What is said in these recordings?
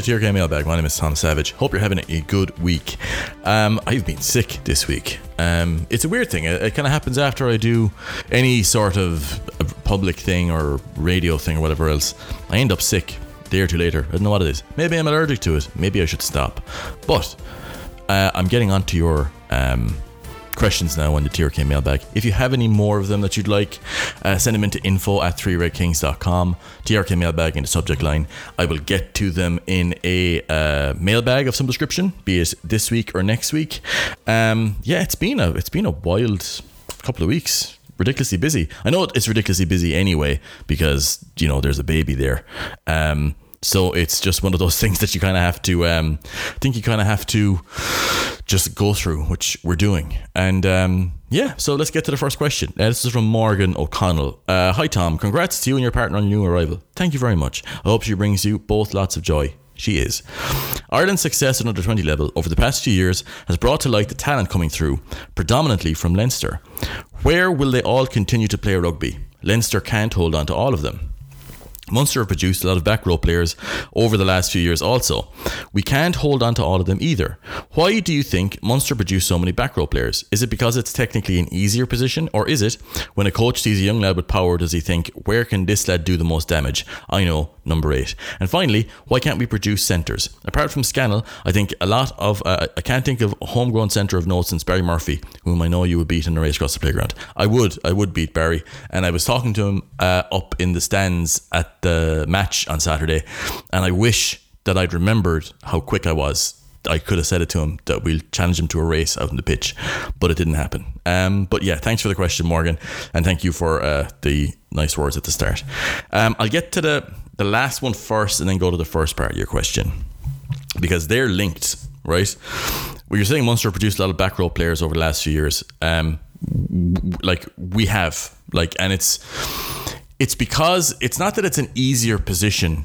To TRK Mailbag. My name is Tom Savage. Hope you're having a good week. Um, I've been sick this week. Um, it's a weird thing. It, it kind of happens after I do any sort of public thing or radio thing or whatever else. I end up sick a day or two later. I don't know what it is. Maybe I'm allergic to it. Maybe I should stop. But uh, I'm getting onto your um, questions now on the TRK mailbag. If you have any more of them that you'd like, uh, send them into info at 3redkings.com, TRK mailbag in the subject line. I will get to them in a uh, mailbag of some description, be it this week or next week. Um, yeah, it's been a it's been a wild couple of weeks ridiculously busy. I know it's ridiculously busy anyway because you know there's a baby there. Um, so it's just one of those things that you kind of have to, um, I think you kind of have to just go through, which we're doing. And um, yeah, so let's get to the first question. Uh, this is from Morgan O'Connell. Uh, Hi, Tom. Congrats to you and your partner on your new arrival. Thank you very much. I hope she brings you both lots of joy. She is. Ireland's success at under 20 level over the past few years has brought to light the talent coming through, predominantly from Leinster. Where will they all continue to play rugby? Leinster can't hold on to all of them. Munster have produced a lot of back row players over the last few years also. We can't hold on to all of them either. Why do you think Munster produced so many back row players? Is it because it's technically an easier position, or is it when a coach sees a young lad with power, does he think, where can this lad do the most damage? I know, number eight. And finally, why can't we produce centres? Apart from Scannell, I think a lot of, uh, I can't think of a homegrown centre of note since Barry Murphy, whom I know you would beat in a race across the playground. I would, I would beat Barry. And I was talking to him uh, up in the stands at the match on Saturday, and I wish that I'd remembered how quick I was. I could have said it to him that we'll challenge him to a race out on the pitch, but it didn't happen. Um, but yeah, thanks for the question, Morgan, and thank you for uh, the nice words at the start. Um, I'll get to the the last one first, and then go to the first part of your question because they're linked, right? Well, you're saying Munster produced a lot of back row players over the last few years. Um, like we have, like, and it's it's because it's not that it's an easier position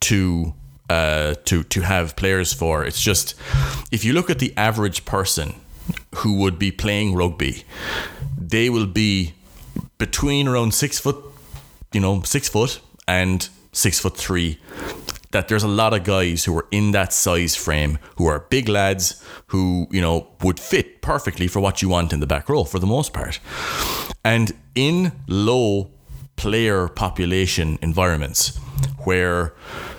to uh, to to have players for. It's just if you look at the average person who would be playing rugby, they will be between around six foot, you know, six foot and six foot three. That there's a lot of guys who are in that size frame who are big lads who you know would fit perfectly for what you want in the back row for the most part, and in low player population environments where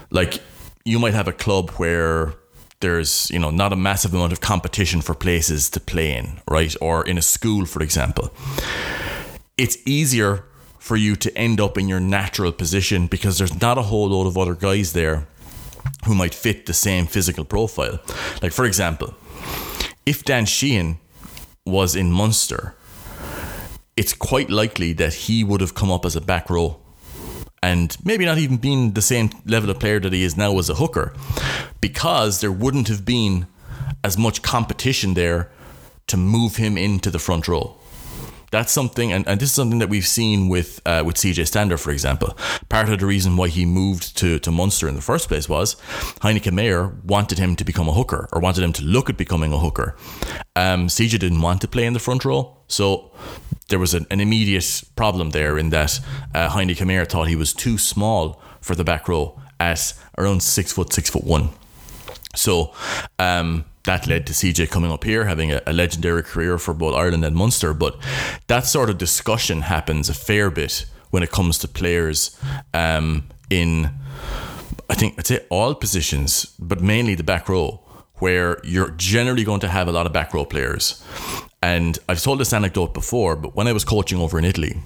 like you might have a club where there's you know not a massive amount of competition for places to play in right? Or in a school for example. It's easier for you to end up in your natural position because there's not a whole load of other guys there who might fit the same physical profile. Like for example if Dan Sheehan was in Munster it's quite likely that he would have come up as a back row and maybe not even been the same level of player that he is now as a hooker because there wouldn't have been as much competition there to move him into the front row. That's something, and, and this is something that we've seen with uh, with CJ Stander, for example. Part of the reason why he moved to, to Munster in the first place was Heyneke Meyer wanted him to become a hooker or wanted him to look at becoming a hooker. Um, CJ didn't want to play in the front row, so there was an, an immediate problem there in that uh, Meyer thought he was too small for the back row at around six foot, six foot one. So um, that led to CJ coming up here, having a, a, legendary career for both Ireland and Munster. But that sort of discussion happens a fair bit when it comes to players um, in, I think, I'd say all positions, but mainly the back row, where you're generally going to have a lot of back row players. And I've told this anecdote before, but when I was coaching over in Italy,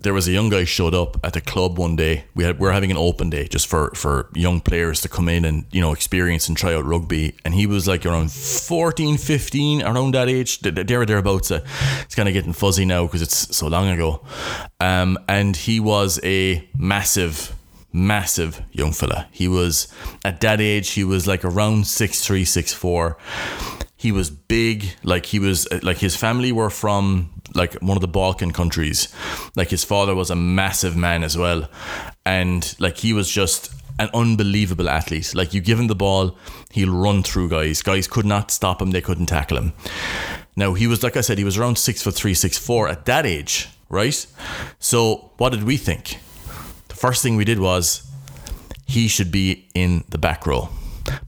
there was a young guy showed up at the club one day. We had we were having an open day just for for young players to come in and you know experience and try out rugby. And he was like around 14, 15, around that age, there or thereabouts. Uh, it's kind of getting fuzzy now because it's so long ago. Um, and he was a massive massive young fella. He was at that age, he was like around six three, six four. He was big, like he was uh, like his family were from like one of the Balkan countries. Like his father was a massive man as well. And like he was just an unbelievable athlete. Like you give him the ball, he'll run through guys. Guys could not stop him, they couldn't tackle him. Now he was like I said, he was around six foot three, six four at that age, right? So what did we think? The first thing we did was he should be in the back row.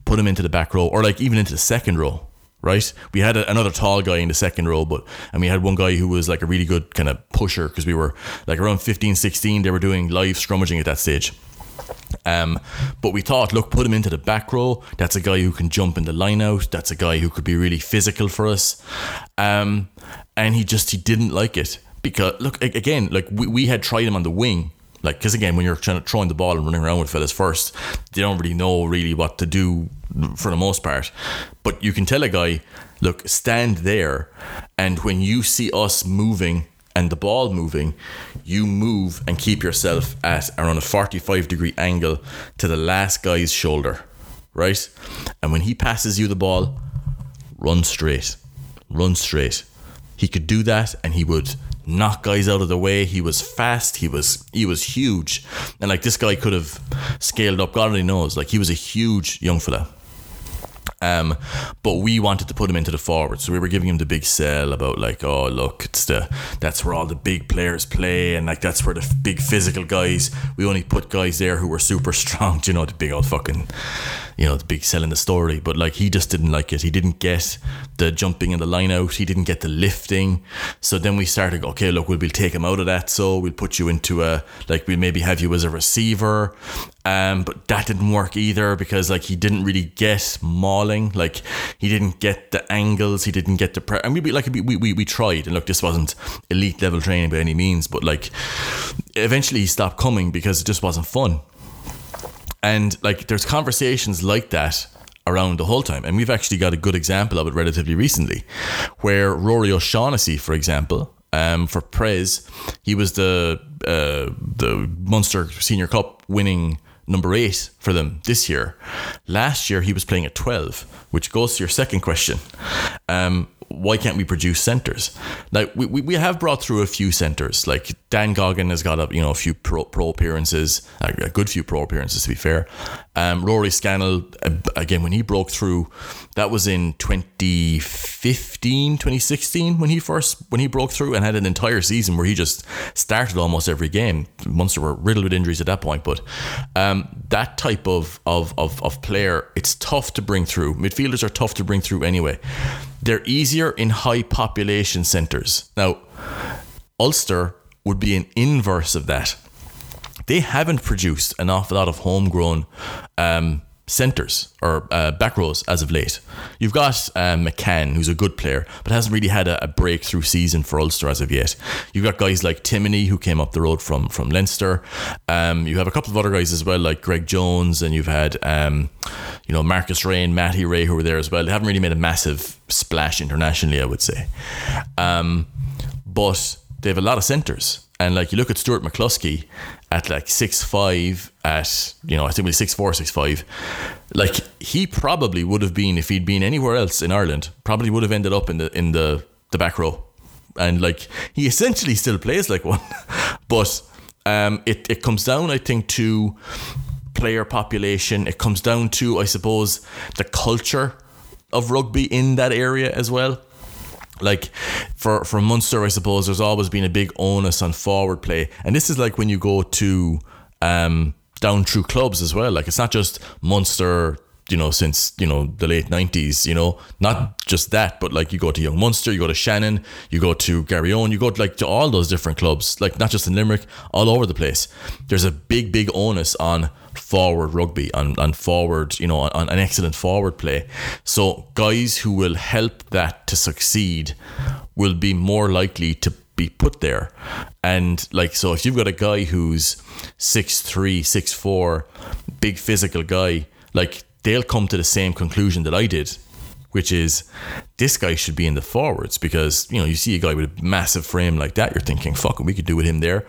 put him into the back row or like even into the second row right? We had a, another tall guy in the second row, but and we had one guy who was like a really good kind of pusher because we were like around 15, 16. They were doing live scrummaging at that stage. Um, but we thought, look, put him into the back row. That's a guy who can jump in the line out. That's a guy who could be really physical for us. Um, and he just he didn't like it because look again, like we, we had tried him on the wing. Like, because again, when you're trying to throwing the ball and running around with fellas first, they don't really know really what to do for the most part. But you can tell a guy, look, stand there, and when you see us moving and the ball moving, you move and keep yourself at around a 45 degree angle to the last guy's shoulder, right? And when he passes you the ball, run straight, run straight. He could do that and he would knock guys out of the way. He was fast. He was he was huge, and like this guy could have scaled up. God only knows. Like he was a huge young fella. Um, but we wanted to put him into the forward, so we were giving him the big sell about like, oh look, it's the that's where all the big players play, and like that's where the big physical guys. We only put guys there who were super strong. Do you know the big old fucking, you know the big sell in the story. But like he just didn't like it. He didn't get the jumping and the line out. He didn't get the lifting. So then we started. Okay, look, we'll, we'll take him out of that. So we'll put you into a like we'll maybe have you as a receiver, um, but that didn't work either because like he didn't really get mauling. Like he didn't get the angles. He didn't get the pre- and we like we, we we tried and look, this wasn't elite level training by any means, but like eventually he stopped coming because it just wasn't fun. And like there's conversations like that around the whole time. And we've actually got a good example of it relatively recently, where Rory O'Shaughnessy, for example, um, for Pres, he was the uh, the Munster Senior Cup winning number eight for them this year. Last year he was playing at 12, which goes to your second question. Um, why can't we produce centers? Like we, we, we have brought through a few centers. Like Dan Goggin has got a you know a few pro, pro appearances, a good few pro appearances to be fair. Um, Rory Scannell again when he broke through, that was in 2015, 2016 when he first when he broke through and had an entire season where he just started almost every game. Munster were riddled with injuries at that point, but um, that type of, of of of player, it's tough to bring through. Midfielders are tough to bring through anyway. They're easier in high population centres. Now, Ulster would be an inverse of that. They haven't produced an awful lot of homegrown um, centres or uh, back rows as of late. You've got um, McCann, who's a good player, but hasn't really had a, a, breakthrough season for Ulster as of yet. You've got guys like Timoney, who came up the road from from Leinster. Um, you have a couple of other guys as well, like Greg Jones, and you've had um, you know Marcus Rea and Matty Rea, who were there as well. They haven't really made a massive splash internationally, I would say. Um, but they have a lot of centres. And like you look at Stuart McCloskey at like six five, at you know I think it was six four, six five. Like he probably would have been if he'd been anywhere else in Ireland, probably would have ended up in the in the the back row, and like he essentially still plays like one, but um, it it comes down I think to player population. It comes down to I suppose the culture of rugby in that area as well like for for Munster, I suppose there's always been a big onus on forward play, and this is like when you go to um, down through clubs as well. Like it's not just Munster, you know, since you know the late nineties. You know, not just that, but like you go to Young Munster, you go to Shannon, you go to Garryowen, you go to like to all those different clubs, like not just in Limerick, all over the place. There's a big, big onus on forward rugby and, and forward, you know, on, an excellent forward play. So guys who will help that to succeed will be more likely to be put there. And like so if you've got a guy who's six three, six four, big physical guy, like they'll come to the same conclusion that I did which is this guy should be in the forwards because you know you see a guy with a massive frame like that you're thinking fuck we could do with him there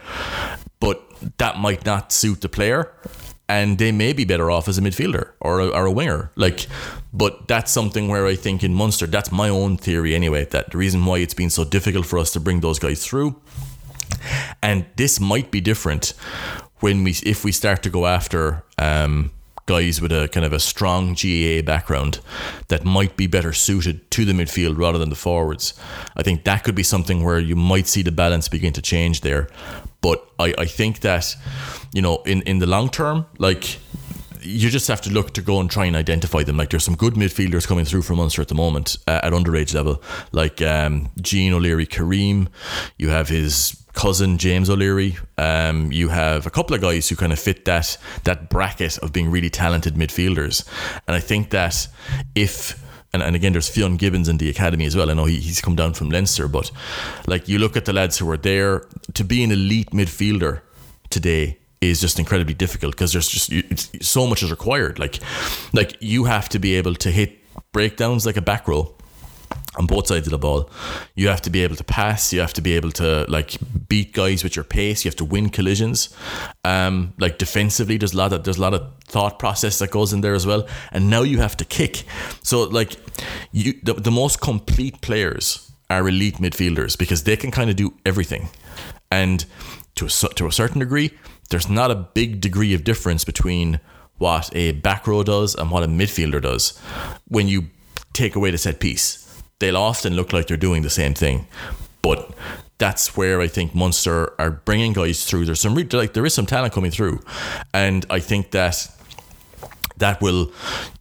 but that might not suit the player and they may be better off as a midfielder or a, or a winger. Like, but that's something where I think in Munster, that's my own theory anyway. That the reason why it's been so difficult for us to bring those guys through, and this might be different when we if we start to go after. Um, guys with a kind of a strong GAA background that might be better suited to the midfield rather than the forwards. I think that could be something where you might see the balance begin to change there. But I, I think that, you know, in, in the long term, like you just have to look to go and try and identify them. Like there's some good midfielders coming through from Munster at the moment uh, at underage level, like um, Jean O'Leary Kareem. You have his cousin James O'Leary. Um, you have a couple of guys who kind of fit that that bracket of being really talented midfielders, and I think that if and, and again, there's Fionn Gibbons in the academy as well. I know he, he's come down from Leinster, but like you look at the lads who are there to be an elite midfielder today is just incredibly difficult because there's just so much is required. Like, like you have to be able to hit breakdowns like a back row on both sides of the ball. You have to be able to pass. You have to be able to like beat guys with your pace. You have to win collisions. Um, like defensively, there's a lot of there's a lot of thought process that goes in there as well. And now you have to kick. So like you, the, the most complete players are elite midfielders because they can kind of do everything. And to a, to a certain degree, there's not a big degree of difference between what a back row does and what a midfielder does when you take away the set piece they'll often look like they're doing the same thing. But that's where I think Munster are bringing guys through. There's some like there is some talent coming through, and I think that that will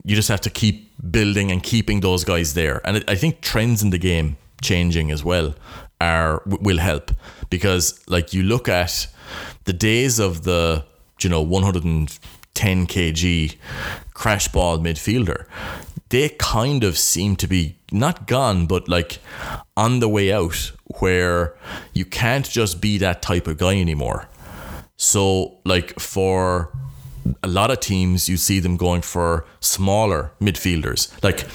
you just have to keep building and keeping those guys there. And I think trends in the game changing as well are will help because like you look at the days of the you know 110 kg crash ball midfielder they kind of seem to be not gone, but like on the way out, where you can't just be that type of guy anymore. So, like for a lot of teams, you see them going for smaller midfielders. Like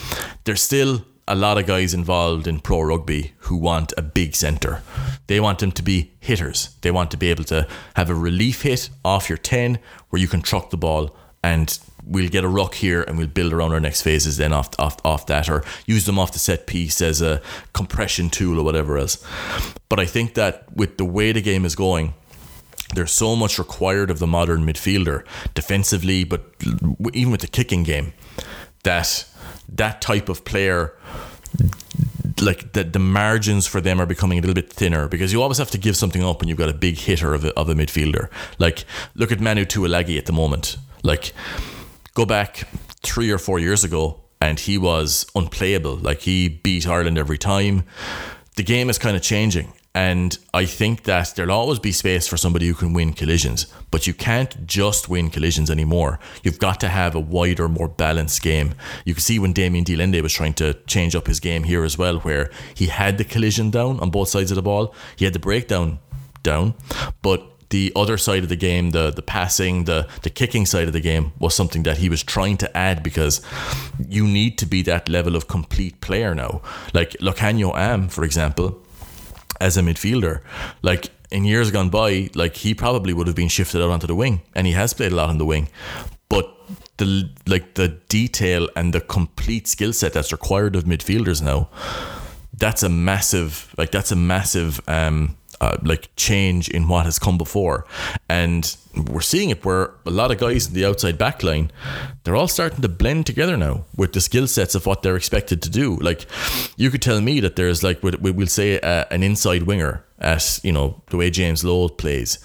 there's still a lot of guys involved in pro rugby who want a big centre. They want them to be hitters. They want to be able to have a relief hit off your 10 where you can truck the ball and we'll get a ruck here and we'll build around our next phases then off, off, off that or use them off the set piece as a compression tool or whatever else. But I think that with the way the game is going, there's so much required of the modern midfielder defensively, but even with the kicking game, that that type of player like the, the margins for them are becoming a little bit thinner because you always have to give something up when you've got a big hitter of a, of a midfielder. Like look at Manu Tuilagi at the moment. Like Go back three or four years ago, and he was unplayable. Like he beat Ireland every time. The game is kind of changing. And I think that there'll always be space for somebody who can win collisions, but you can't just win collisions anymore. You've got to have a wider, more balanced game. You can see when Damian de Allende was trying to change up his game here as well, where he had the collision down on both sides of the ball, he had the breakdown down, but the other side of the game, the the passing, the the kicking side of the game was something that he was trying to add because you need to be that level of complete player now. Like Lukhanyo Am, for example, as a midfielder, like in years gone by, like he probably would have been shifted out onto the wing, and he has played a lot on the wing, but the like the detail and the complete skill set that's required of midfielders now, that's a massive like that's a massive um uh, like change in what has come before. And we're seeing it where a lot of guys in the outside back line, they're all starting to blend together now with the skill sets of what they're expected to do. Like you could tell me that there's like, we'll say uh, an inside winger as, you know, the way James Lowe plays.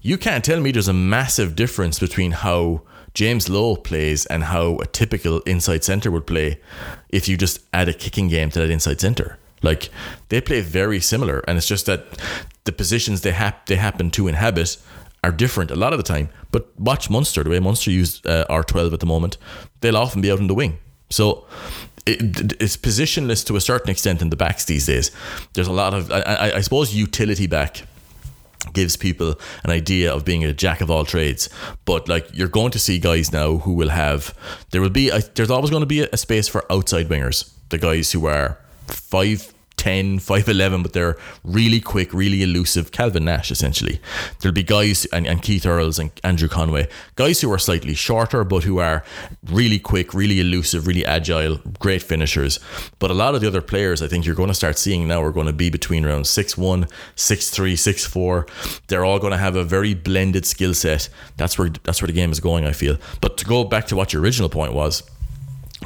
You can't tell me there's a massive difference between how James Lowe plays and how a typical inside centre would play if you just add a kicking game to that inside centre. Like they play very similar, and it's just that the positions they hap- they happen to inhabit are different a lot of the time. But watch Munster, the way Munster use uh, R12 at the moment, they'll often be out in the wing. So it, it's positionless to a certain extent in the backs these days. There's a lot of, I, I suppose, utility back gives people an idea of being a jack of all trades but like you're going to see guys now who will have there will be a, there's always going to be a space for outside wingers the guys who are five 10, 5'11, but they're really quick, really elusive. Calvin Nash, essentially. There'll be guys, and, and Keith Earls and Andrew Conway, guys who are slightly shorter, but who are really quick, really elusive, really agile, great finishers. But a lot of the other players, I think you're going to start seeing now are going to be between around 6'1, 6'3, 6'4. They're all going to have a very blended skill set. That's where that's where the game is going, I feel. But to go back to what your original point was,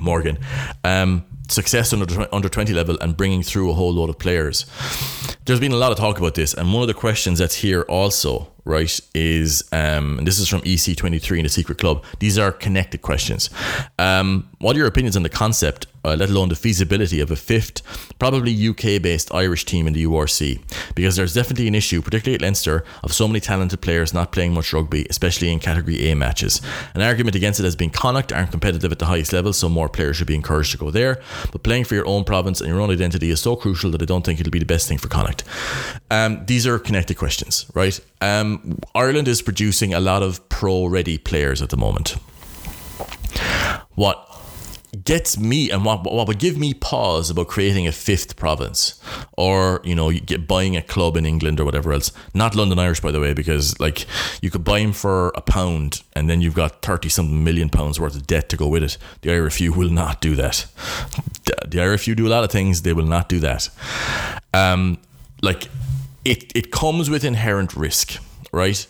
Morgan, um, success under under 20 level and bringing through a whole load of players. There's been a lot of talk about this, and one of the questions that's here also, right, is um, and this is from EC23 in the Secret Club. These are connected questions. Um, what are your opinions on the concept uh, let alone the feasibility of a fifth, probably UK based Irish team in the URC. Because there's definitely an issue, particularly at Leinster, of so many talented players not playing much rugby, especially in Category A matches. An argument against it has been Connacht aren't competitive at the highest level, so more players should be encouraged to go there. But playing for your own province and your own identity is so crucial that I don't think it'll be the best thing for Connacht. Um, these are connected questions, right? Um, Ireland is producing a lot of pro ready players at the moment. What gets me and what, what would give me pause about creating a fifth province or you know you get buying a club in England or whatever else not London Irish by the way because like you could buy him for a pound and then you've got 30 something million pounds worth of debt to go with it the IRFU will not do that the, the IRFU do a lot of things they will not do that um like it it comes with inherent risk right?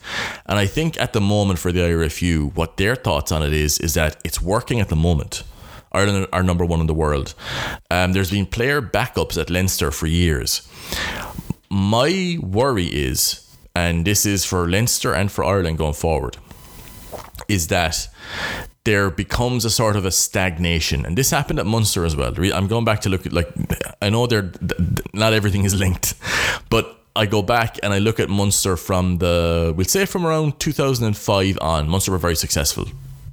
And I think at the moment for the IRFU, what their thoughts on it is, is that it's working at the moment. Ireland are number one in the world. Um, there's been player backups at Leinster for years. My worry is, and this is for Leinster and for Ireland going forward, is that there becomes a sort of a stagnation, and this happened at Munster as well. I'm going back to look at like I know there not everything is linked, but I go back and I look at Munster from the we'll say from around 2005 on. Munster were very successful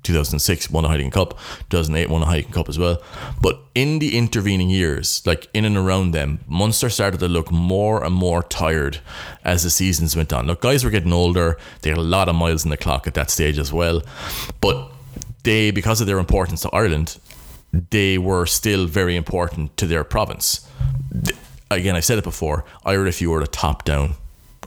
2006 won a Heineken Cup, 2008 won a Heineken Cup as well. But in the intervening years, like in and around them, Munster started to look more and more tired as the seasons went on. Look, guys were getting older. They had a lot of miles in the clock at that stage as well. But they, because of their importance to Ireland, they were still very important to their province. Again, I said it before. IRFU are a top-down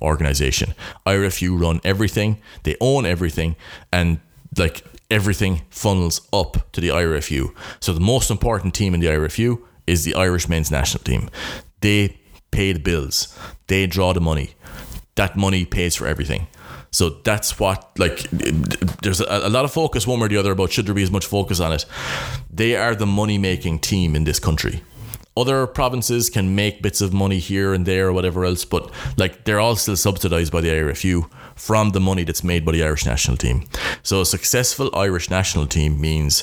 organization. IRFU run everything. They own everything, and like everything funnels up to the IRFU. So the most important team in the IRFU is the Irish men's national team. They pay the bills. They draw the money. That money pays for everything. So that's what like there's a, lot of focus one way or the other about should there be as much focus on it. They are the money making team in this country. Other provinces can make bits of money here and there or whatever else, but like they're all still subsidized by the IRFU from the money that's made by the Irish national team. So a successful Irish national team means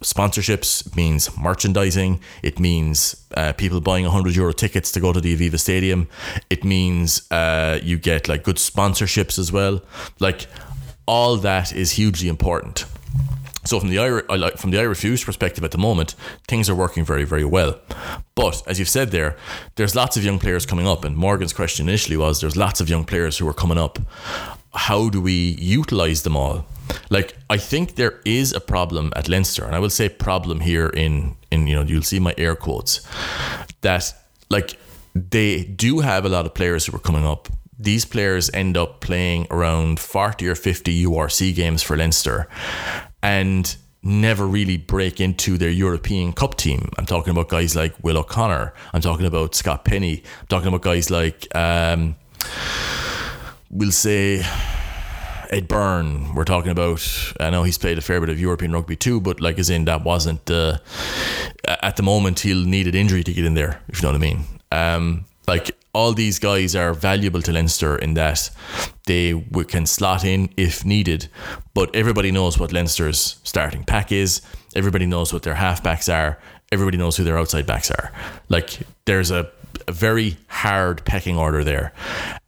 sponsorships, means merchandising, it means uh, people buying 100 euro tickets to go to the Aviva Stadium, it means uh, you get like good sponsorships as well. Like all that is hugely important. So from the Irish, from the IRFU's perspective at the moment, things are working very, very well. But as you've said there, there's lots of young players coming up, and Morgan's question initially was there's lots of young players who are coming up. How do we utilize them all? Like I think there is a problem at Leinster, and I will say problem here in in you know you'll see my air quotes that like they do have a lot of players who are coming up these players end up playing around 40 or 50 URC games for Leinster and never really break into their European Cup team. I'm talking about guys like Will O'Connor. I'm talking about Scott Penny. I'm talking about guys like, um, we'll say, Ed Byrne. We're talking about. I know he's played a fair bit of European rugby too, but like as in that wasn't uh, at the moment he'll need an injury to get in there. If you know what I mean. Um, like all these guys are valuable to Leinster in that they can slot in if needed, but everybody knows what Leinster's starting pack is. Everybody knows what their halfbacks are. Everybody knows who their outside backs are. Like there's a, a very hard pecking order there.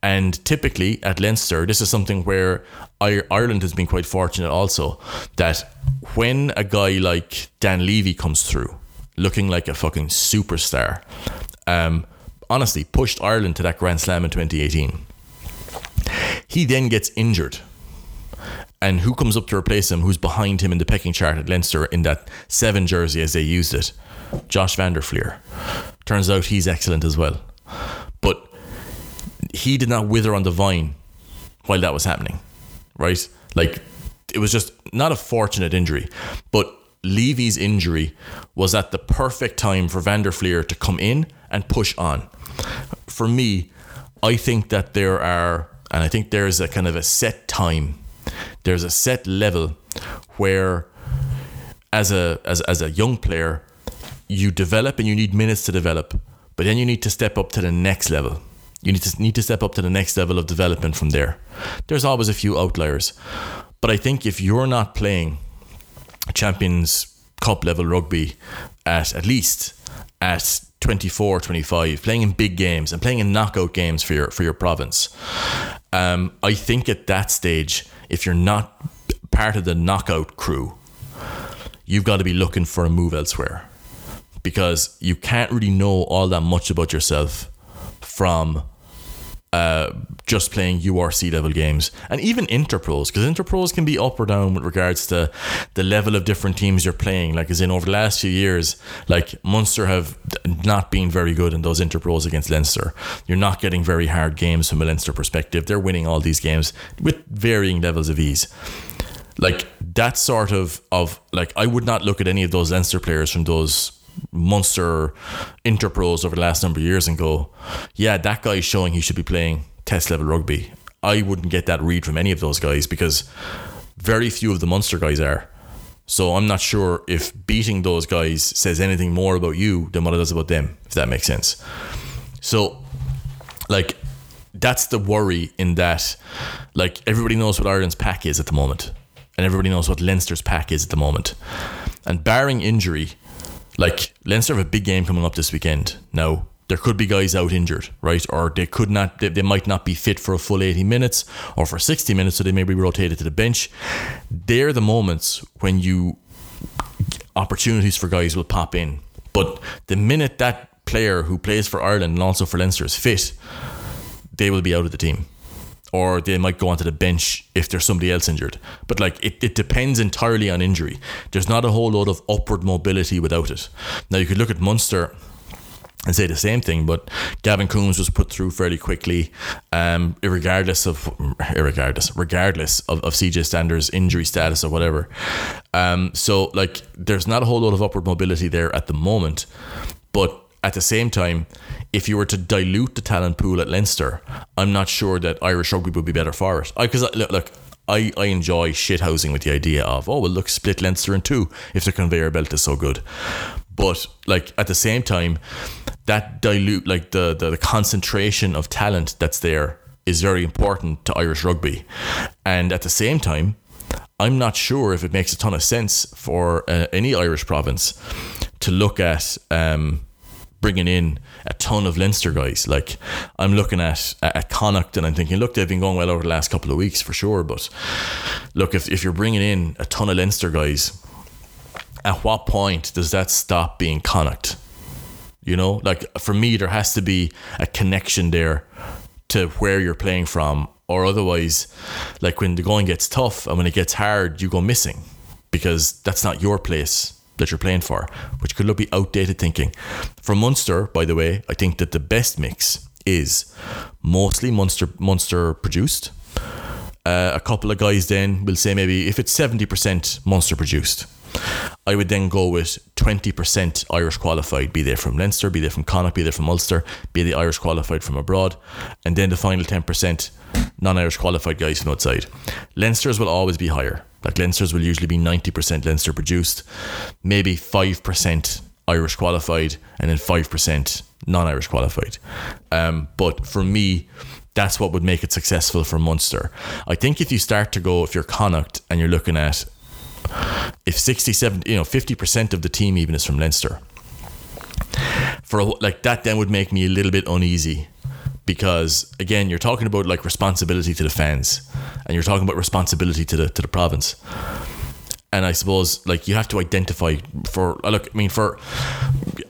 And typically at Leinster, this is something where Ireland has been quite fortunate also that when a guy like Dan Leavy comes through, looking like a fucking superstar, um, honestly pushed Ireland to that Grand Slam in 2018. He then gets injured. And who comes up to replace him? Who's behind him in the pecking chart at Leinster in that seven jersey as they used it? Josh van der Flier. Turns out he's excellent as well. But he did not wither on the vine while that was happening, right? Like, it was just not a fortunate injury, but Leavy's injury was at the perfect time for van der Flier to come in and push on. For me, I think that there are, and I think there's a kind of a set time, there's a set level where, as a as, as a young player, you develop and you need minutes to develop, but then you need to step up to the next level. You need to need to step up to the next level of development from there. There's always a few outliers, but I think if you're not playing Champions Cup level rugby at at least at 24, 25, playing in big games and playing in knockout games for your for your province. Um, I think at that stage, if you're not part of the knockout crew, you've got to be looking for a move elsewhere because you can't really know all that much about yourself from uh, just playing URC level games and even interpros because interpros can be up or down with regards to the level of different teams you're playing. Like as in over the last few years like Munster have not been very good in those interpros against Leinster. You're not getting very hard games from a Leinster perspective. They're winning all these games with varying levels of ease. Like that sort of of like I would not look at any of those Leinster players from those Munster interpros over the last number of years and go, yeah, that guy's showing he should be playing test level rugby. I wouldn't get that read from any of those guys because very few of the Munster guys are. So I'm not sure if beating those guys says anything more about you than what it does about them, if that makes sense. So, like, that's the worry in that, like, everybody knows what Ireland's pack is at the moment, and everybody knows what Leinster's pack is at the moment. And barring injury, like Leinster have a big game coming up this weekend. Now there could be guys out injured, right? Or they could not, they, they might not be fit for a full 80 minutes or for 60 minutes, so they may be rotated to the bench. They're the moments when you opportunities for guys will pop in. But the minute that player who plays for Ireland and also for Leinster is fit, they will be out of the team or they might go onto the bench if there's somebody else injured. But like it, it depends entirely on injury. There's not a whole lot of upward mobility without it. Now you could look at Munster and say the same thing, but Gavin Coombs was put through fairly quickly, um, regardless of regardless regardless of, of CJ Stander's injury status or whatever. Um, so like there's not a whole lot of upward mobility there at the moment, but at the same time, if you were to dilute the talent pool at Leinster, I'm not sure that Irish rugby would be better for it. Because look, look, I, I enjoy shithousing with the idea of oh well look split Leinster in two if the conveyor belt is so good, but like at the same time, that dilute like the, the the concentration of talent that's there is very important to Irish rugby, and at the same time, I'm not sure if it makes a ton of sense for uh, any Irish province to look at. Um, bringing in a ton of Leinster guys. Like I'm looking at at Connacht and I'm thinking, look, they've been going well over the last couple of weeks for sure. But look, if if you're bringing in a ton of Leinster guys, at what point does that stop being Connacht? You know, like for me, there has to be a connection there to where you're playing from, or otherwise, like when the going gets tough and when it gets hard, you go missing because that's not your place that you're playing for, which could look be outdated thinking. For Munster, by the way, I think that the best mix is mostly Munster Munster produced. Uh, a couple of guys then will say maybe if it's 70% Munster produced, I would then go with 20% Irish qualified, be they from Leinster, be they from Connacht, be they from Ulster, be they Irish qualified from abroad, and then the final 10% non Irish qualified guys from outside. Leinster's will always be higher. Like Leinster's will usually be 90% Leinster produced, maybe 5% Irish qualified, and then 5% non Irish qualified. Um, but for me, that's what would make it successful for Munster. I think if you start to go, if you're Connacht and you're looking at if 67, you know, 50% of the team even is from Leinster, for like that, then would make me a little bit uneasy because again, you're talking about like responsibility to the fans, and you're talking about responsibility to the to the province. And I suppose like you have to identify for uh, look. I mean, for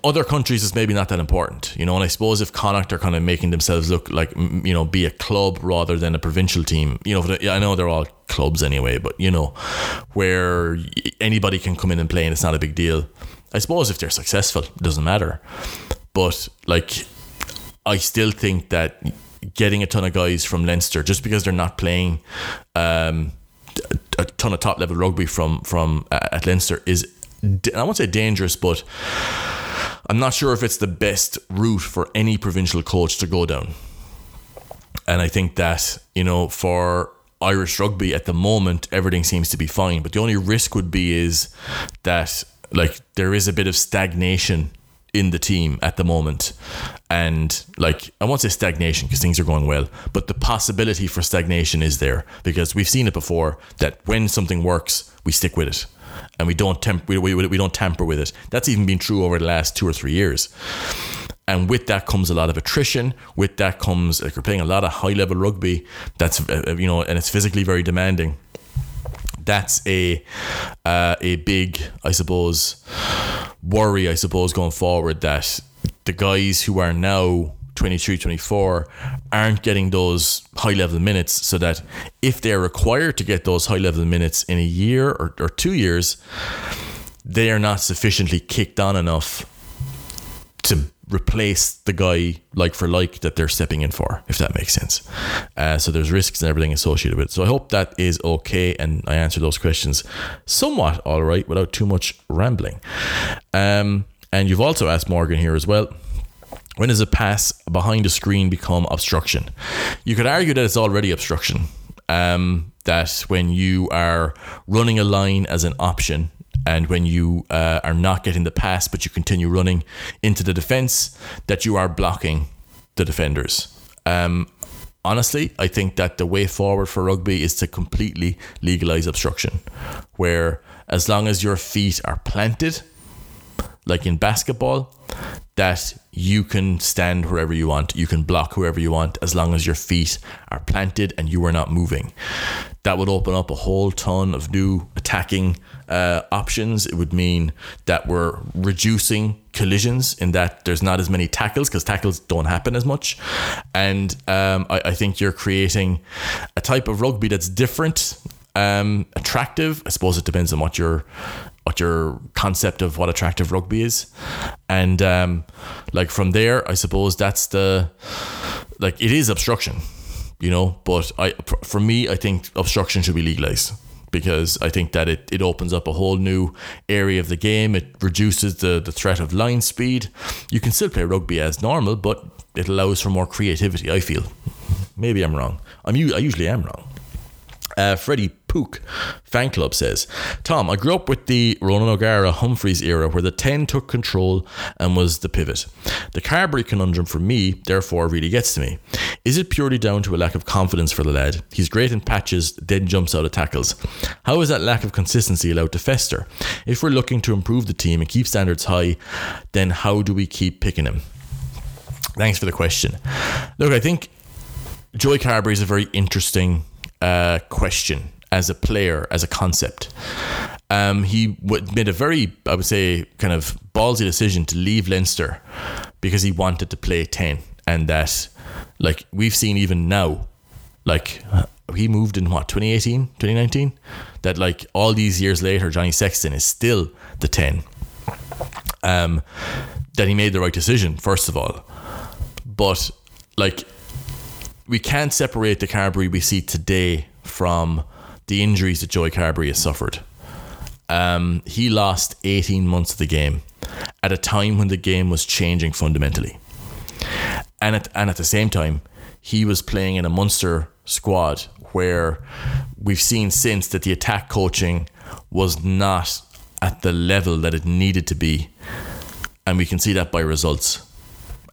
other countries, it's maybe not that important, you know. And I suppose if Connacht are kind of making themselves look like you know be a club rather than a provincial team, you know. I know they're all clubs anyway, but you know, where anybody can come in and play and it's not a big deal. I suppose if they're successful, it doesn't matter. But like I still think that getting a ton of guys from Leinster just because they're not playing um, a, ton of top level rugby from from uh, at Leinster is I won't say dangerous, but I'm not sure if it's the best route for any provincial coach to go down. And I think that you know for Irish rugby at the moment everything seems to be fine, but the only risk would be is that like there is a bit of stagnation in the team at the moment and like I won't say stagnation because things are going well, but the possibility for stagnation is there because we've seen it before that when something works, we stick with it and we don't temp- we, we, we don't tamper with it. That's even been true over the last two or three years. And with that comes a lot of attrition. With that comes like we're playing a lot of high level rugby. That's uh, you know, and it's physically very demanding. That's a uh, a big, I suppose, worry. I suppose going forward that the guys who are now 23, 24 aren't getting those high level minutes so that if they're required to get those high level minutes in a year or, or two years, they are not sufficiently kicked on enough to replace the guy like for like that they're stepping in for, if that makes sense. Uh, so there's risks and everything associated with it. So I hope that is okay and I answered those questions somewhat all right without too much rambling. Um, and you've also asked Morgan here as well. When does a pass behind a screen become obstruction? You could argue that it's already obstruction. Um, that when you are running a line as an option and when you uh, are not getting the pass but you continue running into the defense, that you are blocking the defenders. Um, honestly, I think that the way forward for rugby is to completely legalize obstruction, where as long as your feet are planted like in basketball, that you can stand wherever you want, you can block whoever you want, as long as your feet are planted and you are not moving. That would open up a whole ton of new attacking uh, options. It would mean that we're reducing collisions in that there's not as many tackles because tackles don't happen as much. And um, I, I think you're creating a type of rugby that's different um, attractive. I suppose it depends on what your what your concept of what attractive rugby is, and um, like from there, I suppose that's the like it is obstruction, you know. But I for me, I think obstruction should be legalized because I think that it, it opens up a whole new area of the game. It reduces the, the threat of line speed. You can still play rugby as normal, but it allows for more creativity, I feel. Maybe I'm wrong. I'm I usually am wrong. Uh, Freddie Pook fan club says, Tom, I grew up with the Ronan O'Gara Humphreys era where the 10 took control and was the pivot. The Carbery conundrum for me, therefore, really gets to me. Is it purely down to a lack of confidence for the lad? He's great in patches, then jumps out of tackles. How is that lack of consistency allowed to fester? If we're looking to improve the team and keep standards high, then how do we keep picking him? Thanks for the question. Look, I think Joey Carbery is a very interesting uh, question as a player, as a concept. Um, he made a very, I would say, kind of ballsy decision to leave Leinster because he wanted to play 10. And that, like, we've seen even now, like, he moved in what, 2018, 2019? That, like, all these years later, Johnny Sexton is still the 10. Um, that he made the right decision, first of all. But, like, we can't separate the Carbery we see today from the injuries that Joey Carbery has suffered. Um, he lost 18 months of the game at a time when the game was changing fundamentally. And at, and at the same time, he was playing in a Munster squad where we've seen since that the attack coaching was not at the level that it needed to be. And we can see that by results.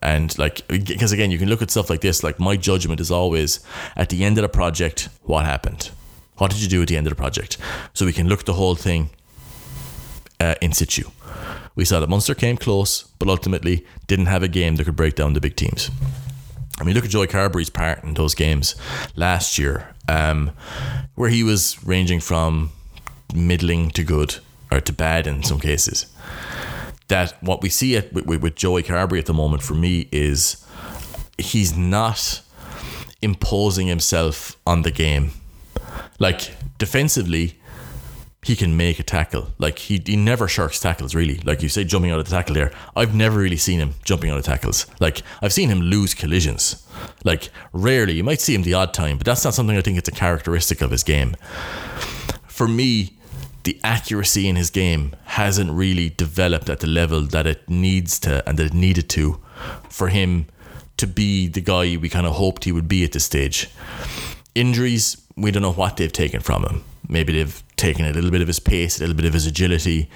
And like, because again, you can look at stuff like this. Like, my judgment is always at the end of the project, what happened? What did you do at the end of the project? So we can look the whole thing uh, in situ. We saw that Munster came close, but ultimately didn't have a game that could break down the big teams. I mean, look at Joey Carbery's part in those games last year, um, where he was ranging from middling to good or to bad in some cases that what we see at, with, with Joey Carbery at the moment for me is he's not imposing himself on the game. Like defensively, he can make a tackle. Like he, he never shirks tackles really. Like you say jumping out of the tackle there. I've never really seen him jumping out of tackles. Like I've seen him lose collisions. Like rarely. You might see him the odd time, but that's not something I think it's a characteristic of his game. For me, the accuracy in his game hasn't really developed at the level that it needs to and that it needed to for him to be the guy we kind of hoped he would be at this stage. Injuries, we don't know what they've taken from him. Maybe they've taken a little bit of his pace, a little bit of his agility.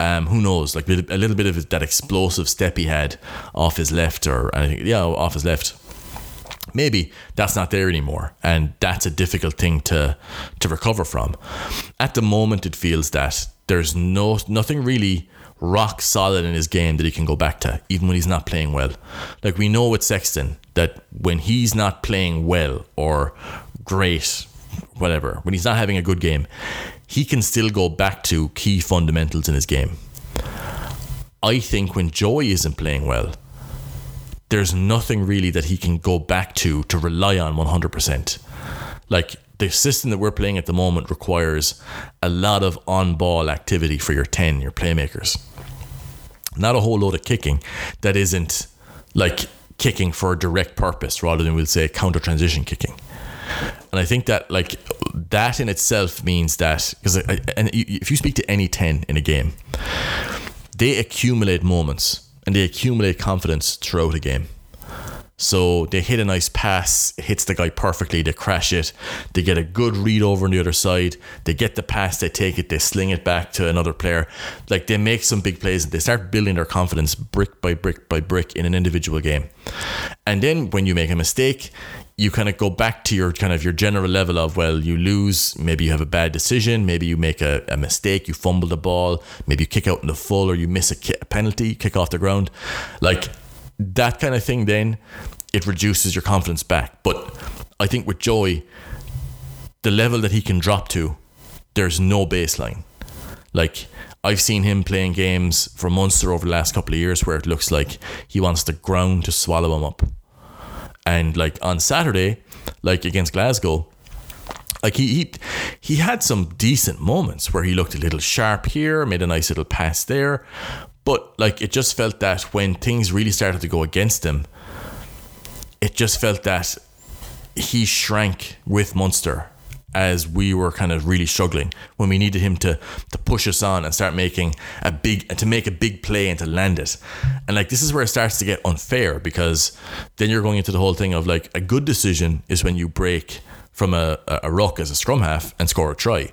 Um, who knows? Like a little bit of that explosive step he had off his left, or think yeah, off his left. Maybe that's not there anymore, and that's a difficult thing to to recover from. At the moment, it feels that there's no nothing really rock solid in his game that he can go back to, even when he's not playing well. Like we know with Sexton that when he's not playing well or great, whatever, when he's not having a good game, he can still go back to key fundamentals in his game. I think when Joey isn't playing well, there's nothing really that he can go back to to rely on 100%. Like the system that we're playing at the moment requires a lot of on ball activity for your 10, your playmakers. Not a whole load of kicking that isn't like kicking for a direct purpose rather than we'll say counter transition kicking. And I think that like that in itself means that because and if you speak to any 10 in a game, they accumulate moments and they accumulate confidence throughout a game. So they hit a nice pass, hits the guy perfectly, they crash it, they get a good read over on the other side, they get the pass, they take it, they sling it back to another player. Like they make some big plays and they start building their confidence brick by brick by brick in an individual game. And then when you make a mistake, you kind of go back to your kind of your general level of well you lose maybe you have a bad decision maybe you make a, a mistake you fumble the ball maybe you kick out in the full or you miss a, ki- a penalty kick off the ground like that kind of thing, then it reduces your confidence back. But I think with Joey the level that he can drop to, there's no baseline. Like I've seen him playing games for Munster over the last couple of years where it looks like he wants the ground to swallow him up. And like on Saturday, like against Glasgow, like he, he he had some decent moments where he looked a little sharp here, made a nice little pass there, but like it just felt that when things really started to go against him, it just felt that he shrank with Munster as we were kind of really struggling when we needed him to to push us on and start making a big to make a big play and to land it. And like this is where it starts to get unfair because then you're going into the whole thing of like a good decision is when you break from a, a ruck as a scrum half and score a try.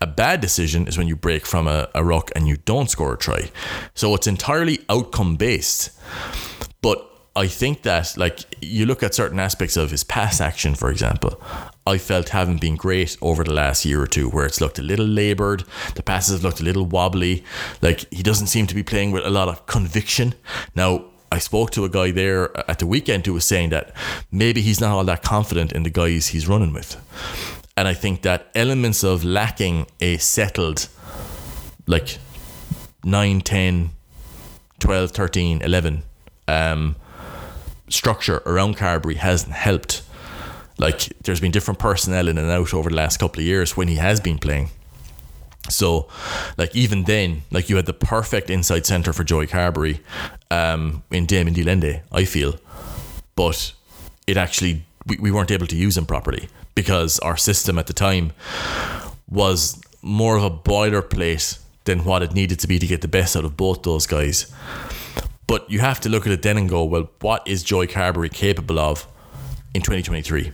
A bad decision is when you break from a, a ruck and you don't score a try. So it's entirely outcome based. But I think that, like, you look at certain aspects of his pass action, for example, I felt haven't been great over the last year or two, where it's looked a little laboured, the passes have looked a little wobbly. Like, he doesn't seem to be playing with a lot of conviction. Now, I spoke to a guy there at the weekend who was saying that maybe he's not all that confident in the guys he's running with. And I think that elements of lacking a settled, like 9, 10, 12, 13, 11 um, structure around Carbery hasn't helped. Like there's been different personnel in and out over the last couple of years when he has been playing. So, like even then, like you had the perfect inside center for Joey Carbery um, in Damian de Allende, I feel, but it actually we, we weren't able to use him properly because our system at the time was more of a boilerplate than what it needed to be to get the best out of both those guys. But you have to look at it then and go, well, what is Joey Carbery capable of in 2023?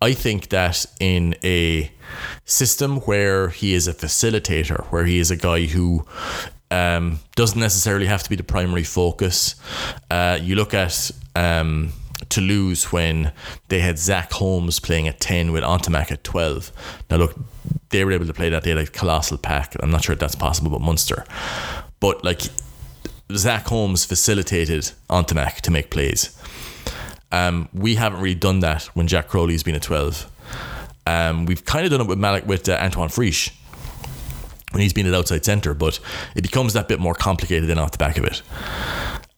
I think that in a system where he is a facilitator, where he is a guy who um, doesn't necessarily have to be the primary focus. Uh, you look at um, Toulouse when they had Zack Holmes playing at 10 with Ntamack at 12. Now, look, they were able to play that. They had a colossal pack. I'm not sure if that's possible, but Munster. But like, Zack Holmes facilitated Ntamack to make plays. Um, we haven't really done that when Jack Crowley's been at 12. Um, we've kind of done it with Malik with uh, Antoine Frisch when he's been at outside centre, but it becomes that bit more complicated than off the back of it.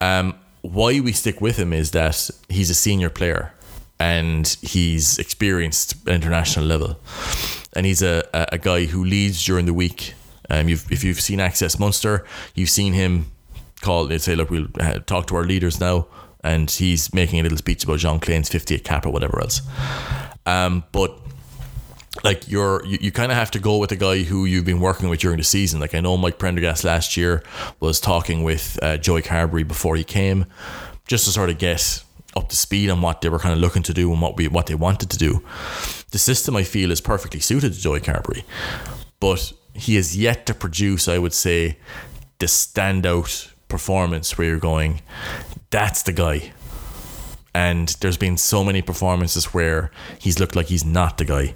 Um, why we stick with him is that he's a senior player and he's experienced at international level, and he's a, a guy who leads during the week. Um, you've, if you've seen Access Munster, you've seen him call. They say, "Look, we'll uh, talk to our leaders now." and he's making a little speech about Jean Kleyn's 50th cap or whatever else. Um, but like you're you, you kind of have to go with a guy who you've been working with during the season. Like I know Mike Prendergast last year was talking with uh, Joey Carbery before he came, just to sort of get up to speed on what they were kind of looking to do and what we what they wanted to do. The system I feel is perfectly suited to Joey Carbery. but he has yet to produce, I would say, the standout performance where you're going, that's the guy. And there's been so many performances where he's looked like he's not the guy.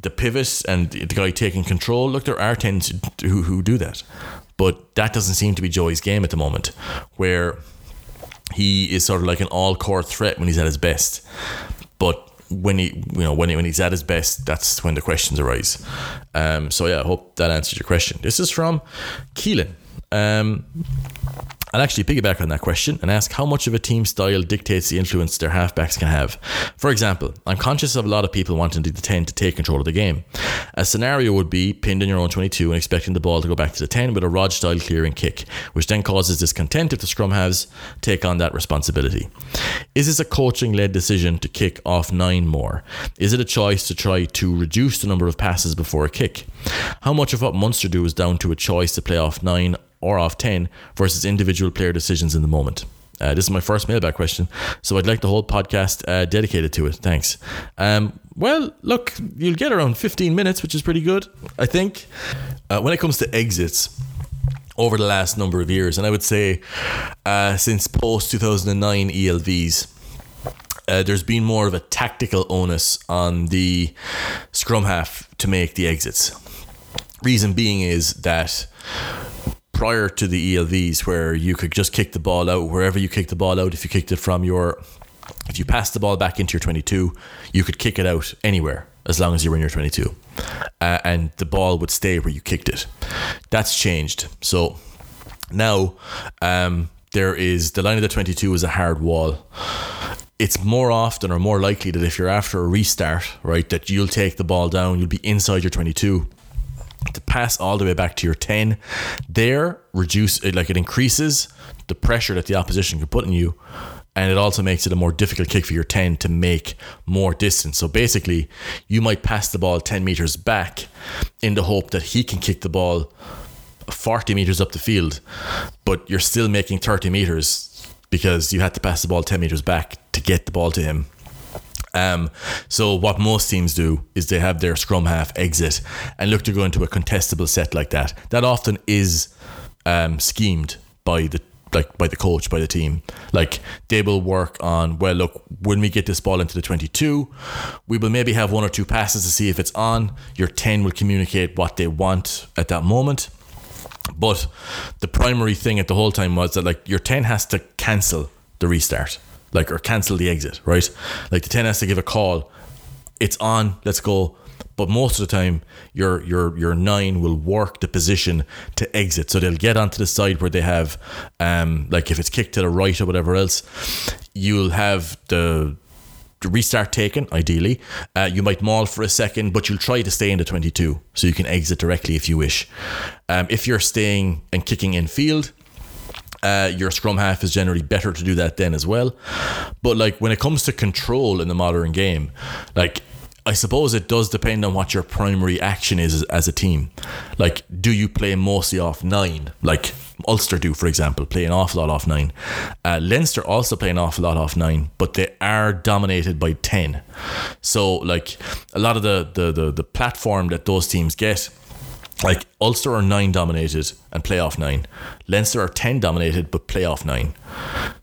The pivot and the guy taking control, look, there are tens who, who do that. But that doesn't seem to be Joey's game at the moment, where he is sort of like an all court threat when he's at his best. But when he you know when he, when he's at his best, that's when the questions arise. Um, so yeah, I hope that answers your question. This is from Keelan. Um, I'll actually piggyback on that question and ask how much of a team style dictates the influence their halfbacks can have. For example, I'm conscious of a lot of people wanting the 10 to take control of the game. A scenario would be pinned in your own 22 and expecting the ball to go back to the 10 with a Rod style clearing kick, which then causes discontent if the scrum halves take on that responsibility. Is this a coaching led decision to kick off 9 more? Is it a choice to try to reduce the number of passes before a kick? How much of what Munster do is down to a choice to play off 9 or off 10 versus individual player decisions in the moment? Uh, this is my first mailbag question, so I'd like the whole podcast uh, dedicated to it. Thanks. Um, well, look, you'll get around 15 minutes, which is pretty good, I think. Uh, when it comes to exits, over the last number of years, and I would say uh, since post 2009 ELVs, uh, there's been more of a tactical onus on the scrum half to make the exits. Reason being is that prior to the ELVs where you could just kick the ball out wherever you kick the ball out. If you kicked it from your, if you passed the ball back into your 22, you could kick it out anywhere as long as you were in your 22. Uh, and the ball would stay where you kicked it. That's changed. So now um, there is the line of the 22 is a hard wall. It's more often or more likely that if you're after a restart, right, that you'll take the ball down, you'll be inside your 22 to pass all the way back to your 10 there reduce it like it increases the pressure that the opposition can put on you and it also makes it a more difficult kick for your 10 to make more distance. So basically you might pass the ball 10 meters back in the hope that he can kick the ball 40 meters up the field but you're still making 30 meters because you had to pass the ball 10 meters back to get the ball to him um, so what most teams do is they have their scrum half exit and look to go into a contestable set like that. That often is um, schemed by the like by the coach, by the team. Like they will work on, well, look, when we get this ball into the 22, we will maybe have one or two passes to see if it's on. Your 10 will communicate what they want at that moment. But the primary thing at the whole time was that like your 10 has to cancel the restart like or cancel the exit, right? Like the ten has to give a call. It's on. Let's go. But most of the time, your your your nine will work the position to exit, so they'll get onto the side where they have, um, like if it's kicked to the right or whatever else, you'll have the restart taken, ideally. Uh, you might maul for a second, but you'll try to stay in the 22 so you can exit directly if you wish. Um, if you're staying and kicking in field, uh, your scrum half is generally better to do that then as well. But like when it comes to control in the modern game, like I suppose it does depend on what your primary action is as a team. Like, do you play mostly off nine? Like Ulster do, for example, play an awful lot off nine. Uh, Leinster also play an awful lot off nine, but they are dominated by ten. So, like a lot of the the the, the platform that those teams get like Ulster are nine dominated and playoff nine. Leinster are ten dominated but playoff nine.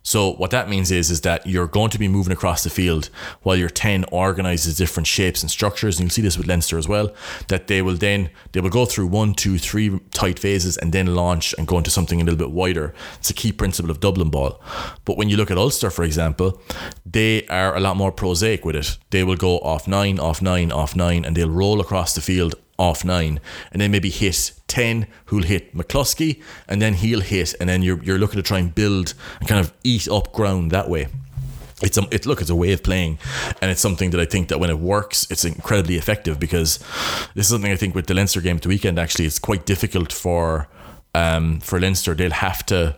So what that means is is that you're going to be moving across the field while your ten organizes different shapes and structures, and you'll see this with Leinster as well. That they will then they will go through one, two, three tight phases and then launch and go into something a little bit wider. It's a key principle of Dublin ball. But when you look at Ulster, for example, they are a lot more prosaic with it. They will go off nine, off nine, off nine, and they'll roll across the field off nine, and then maybe hit ten, who'll hit McCloskey, and then he'll hit, and then you're you're looking to try and build and kind of eat up ground that way. It's a it look it's a way of playing, and it's something that I think that when it works, it's incredibly effective because this is something I think with the Leinster game at the weekend. Actually, it's quite difficult for um for Leinster. They'll have to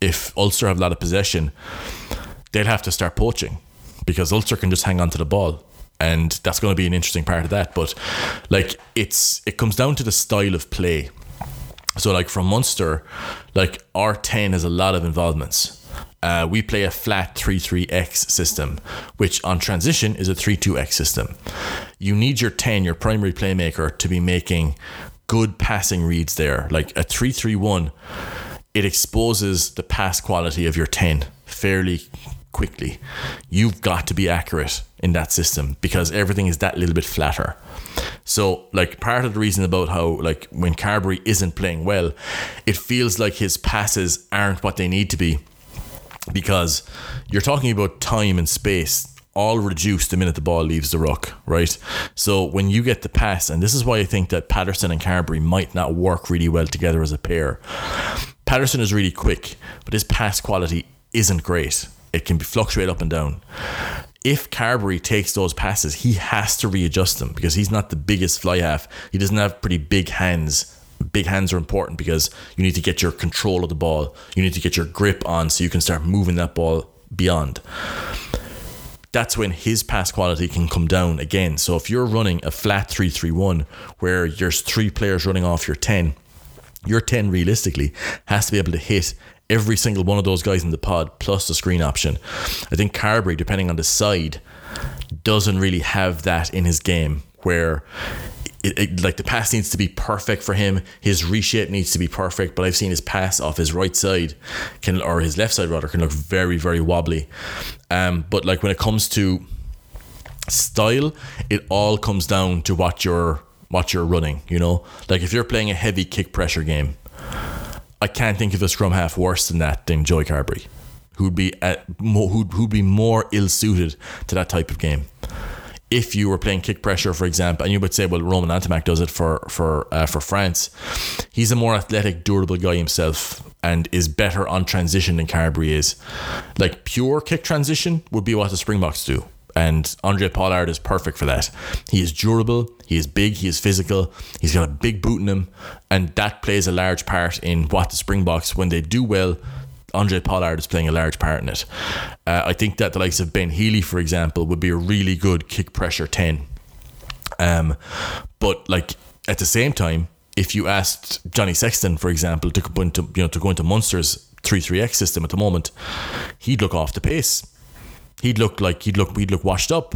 if Ulster have a lot of possession, they'll have to start poaching because Ulster can just hang on to the ball and that's going to be an interesting part of that. But like it's it comes down to the style of play. So like from Munster, like our ten has a lot of involvements. Uh, we play a flat 3-3-X system, which on transition is a 3-2-X system. You need your 10, your primary playmaker, to be making good passing reads there. Like a 3-3-1, it exposes the pass quality of your 10 fairly quickly. You've got to be accurate in that system because everything is that little bit flatter. So, like, part of the reason about how, like, when Carbery isn't playing well, it feels like his passes aren't what they need to be because you're talking about time and space all reduced the minute the ball leaves the ruck, right? So when you get the pass, and this is why I think that Patterson and Carbery might not work really well together as a pair. Patterson is really quick, but his pass quality isn't great. It can be fluctuate up and down. If Carbery takes those passes, he has to readjust them because he's not the biggest fly half. He doesn't have pretty big hands big hands are important because you need to get your control of the ball. You need to get your grip on so you can start moving that ball beyond. That's when his pass quality can come down again. So if you're running a flat 3 3 1 where there's three players running off your 10, your 10 realistically has to be able to hit every single one of those guys in the pod plus the screen option. I think Carbery, depending on the side, doesn't really have that in his game where it, it, like the pass needs to be perfect for him. His reshape needs to be perfect. But I've seen his pass off his right side can or his left side rather can look very very wobbly. Um, but like when it comes to style, it all comes down to what you're what you're running. You know, like if you're playing a heavy kick pressure game, I can't think of a scrum half worse than that than Joey Carbery, who'd be at, who'd, who'd be more ill suited to that type of game. If you were playing kick pressure, for example, and you would say, well, Romain Ntamack does it for for uh, for France, he's a more athletic, durable guy himself, and is better on transition than Carbery is. Like pure kick transition would be what the Springboks do and Handré Pollard is perfect for that. He is durable, he is big, he is physical, he's got a big boot in him, and that plays a large part in what the Springboks, when they do well, Handré Pollard is playing a large part in it. Uh, I think that the likes of Ben Healy, for example, would be a really good kick pressure 10. Um, but like at the same time, if you asked Johnny Sexton, for example, to go into you know to go into Munster's three three X system at the moment, he'd look off the pace he'd look like he'd look he'd look washed up.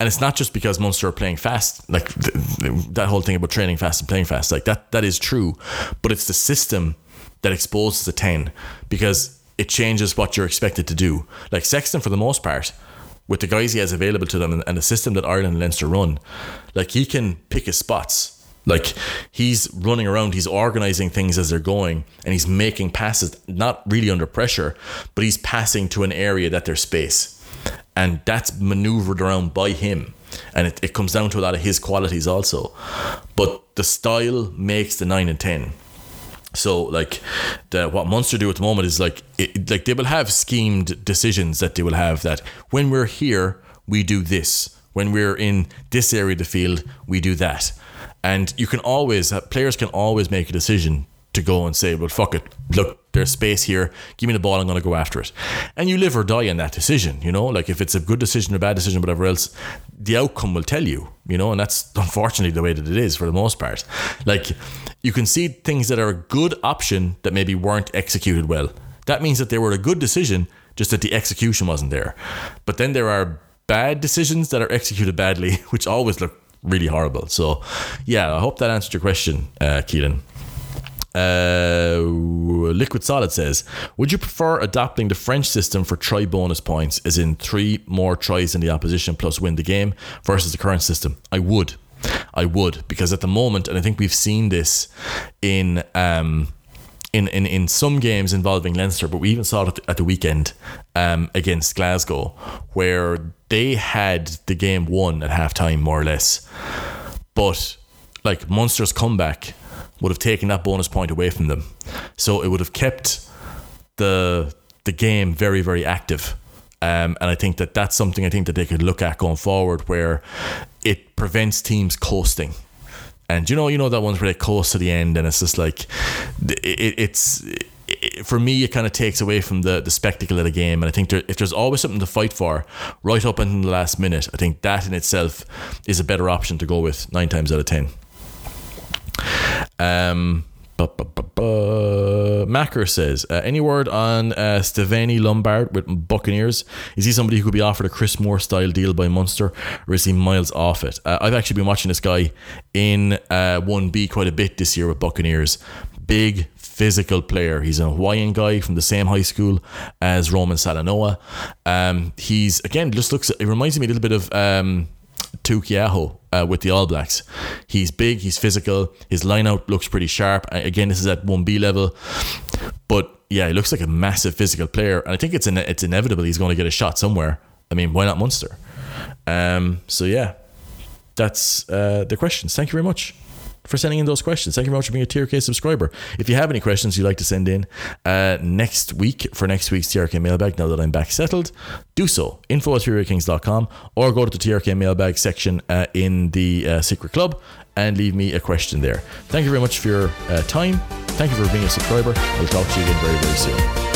And it's not just because Munster are playing fast, like th- th- that whole thing about training fast and playing fast, like that that is true, but it's the system that exposes the ten because it changes what you're expected to do. Like Sexton, for the most part, with the guys he has available to them and, and the system that Ireland and Leinster run, like he can pick his spots. Like he's running around, he's organizing things as they're going, and he's making passes, not really under pressure, but he's passing to an area that there's space and that's maneuvered around by him. And it, it comes down to a lot of his qualities also. But the style makes the 9 and 10 so like the what Munster do at the moment is like it, like they will have schemed decisions that they will have that when we're here we do this. When we're in this area of the field we do that. And you can always uh, players can always make a decision to go and say, well, fuck it. Look, there's space here. Give me the ball. I'm going to go after it. And you live or die in that decision, you know? Like if it's a good decision or bad decision, whatever else, the outcome will tell you, you know? And that's unfortunately the way that it is for the most part. Like you can see things that are a good option that maybe weren't executed well. That means that they were a good decision, just that the execution wasn't there. But then there are bad decisions that are executed badly, which always look really horrible. So, yeah, I hope that answered your question, uh, Keelan. Uh, Liquid Solid says, Would you prefer adopting the French system for try bonus points, as in three more tries in the opposition plus win the game, versus the current system? I would. I would, because at the moment, and I think we've seen this in. Um, in, in, in some games involving Leinster, but we even saw it at the weekend um, against Glasgow, where they had the game won at halftime, more or less. But like Munster's comeback would have taken that bonus point away from them. So it would have kept the the game very very active. Um, and I think that that's something I think that they could look at going forward, where it prevents teams coasting. And you know, you know that ones where they coast to the end, and it's just like it, it's it, for me, it kind of takes away from the, the spectacle of the game. And I think there, if there's always something to fight for right up until the last minute, I think that in itself is a better option to go with nine times out of ten. Um, Macker says, uh, any word on uh, Lombard with Buccaneers? Is he somebody who could be offered a Chris Moore style deal by Munster, or is he miles off it? Uh, I've actually been watching this guy in uh, 1B quite a bit this year with Buccaneers. Big physical player. He's a Hawaiian guy from the same high school as Roman Salanoa. Um, he's again just looks. It reminds me a little bit of um, Tukiaho uh, with the All Blacks. He's big, he's physical, his lineout looks pretty sharp. Again, this is at 1B level, but yeah, he looks like a massive physical player, and I think it's in, it's inevitable he's going to get a shot somewhere. I mean, why not Munster? Um, so yeah, that's uh, the questions. Thank you very much for sending in those questions. Thank you very much for being a TRK subscriber. If you have any questions you'd like to send in uh, next week for next week's TRK mailbag, now that I'm back settled, do so. Info at TRKings.com or go to the TRK mailbag section uh, in the uh, Secret Club and leave me a question there. Thank you very much for your uh, time. Thank you for being a subscriber. I'll talk to you again very, very soon.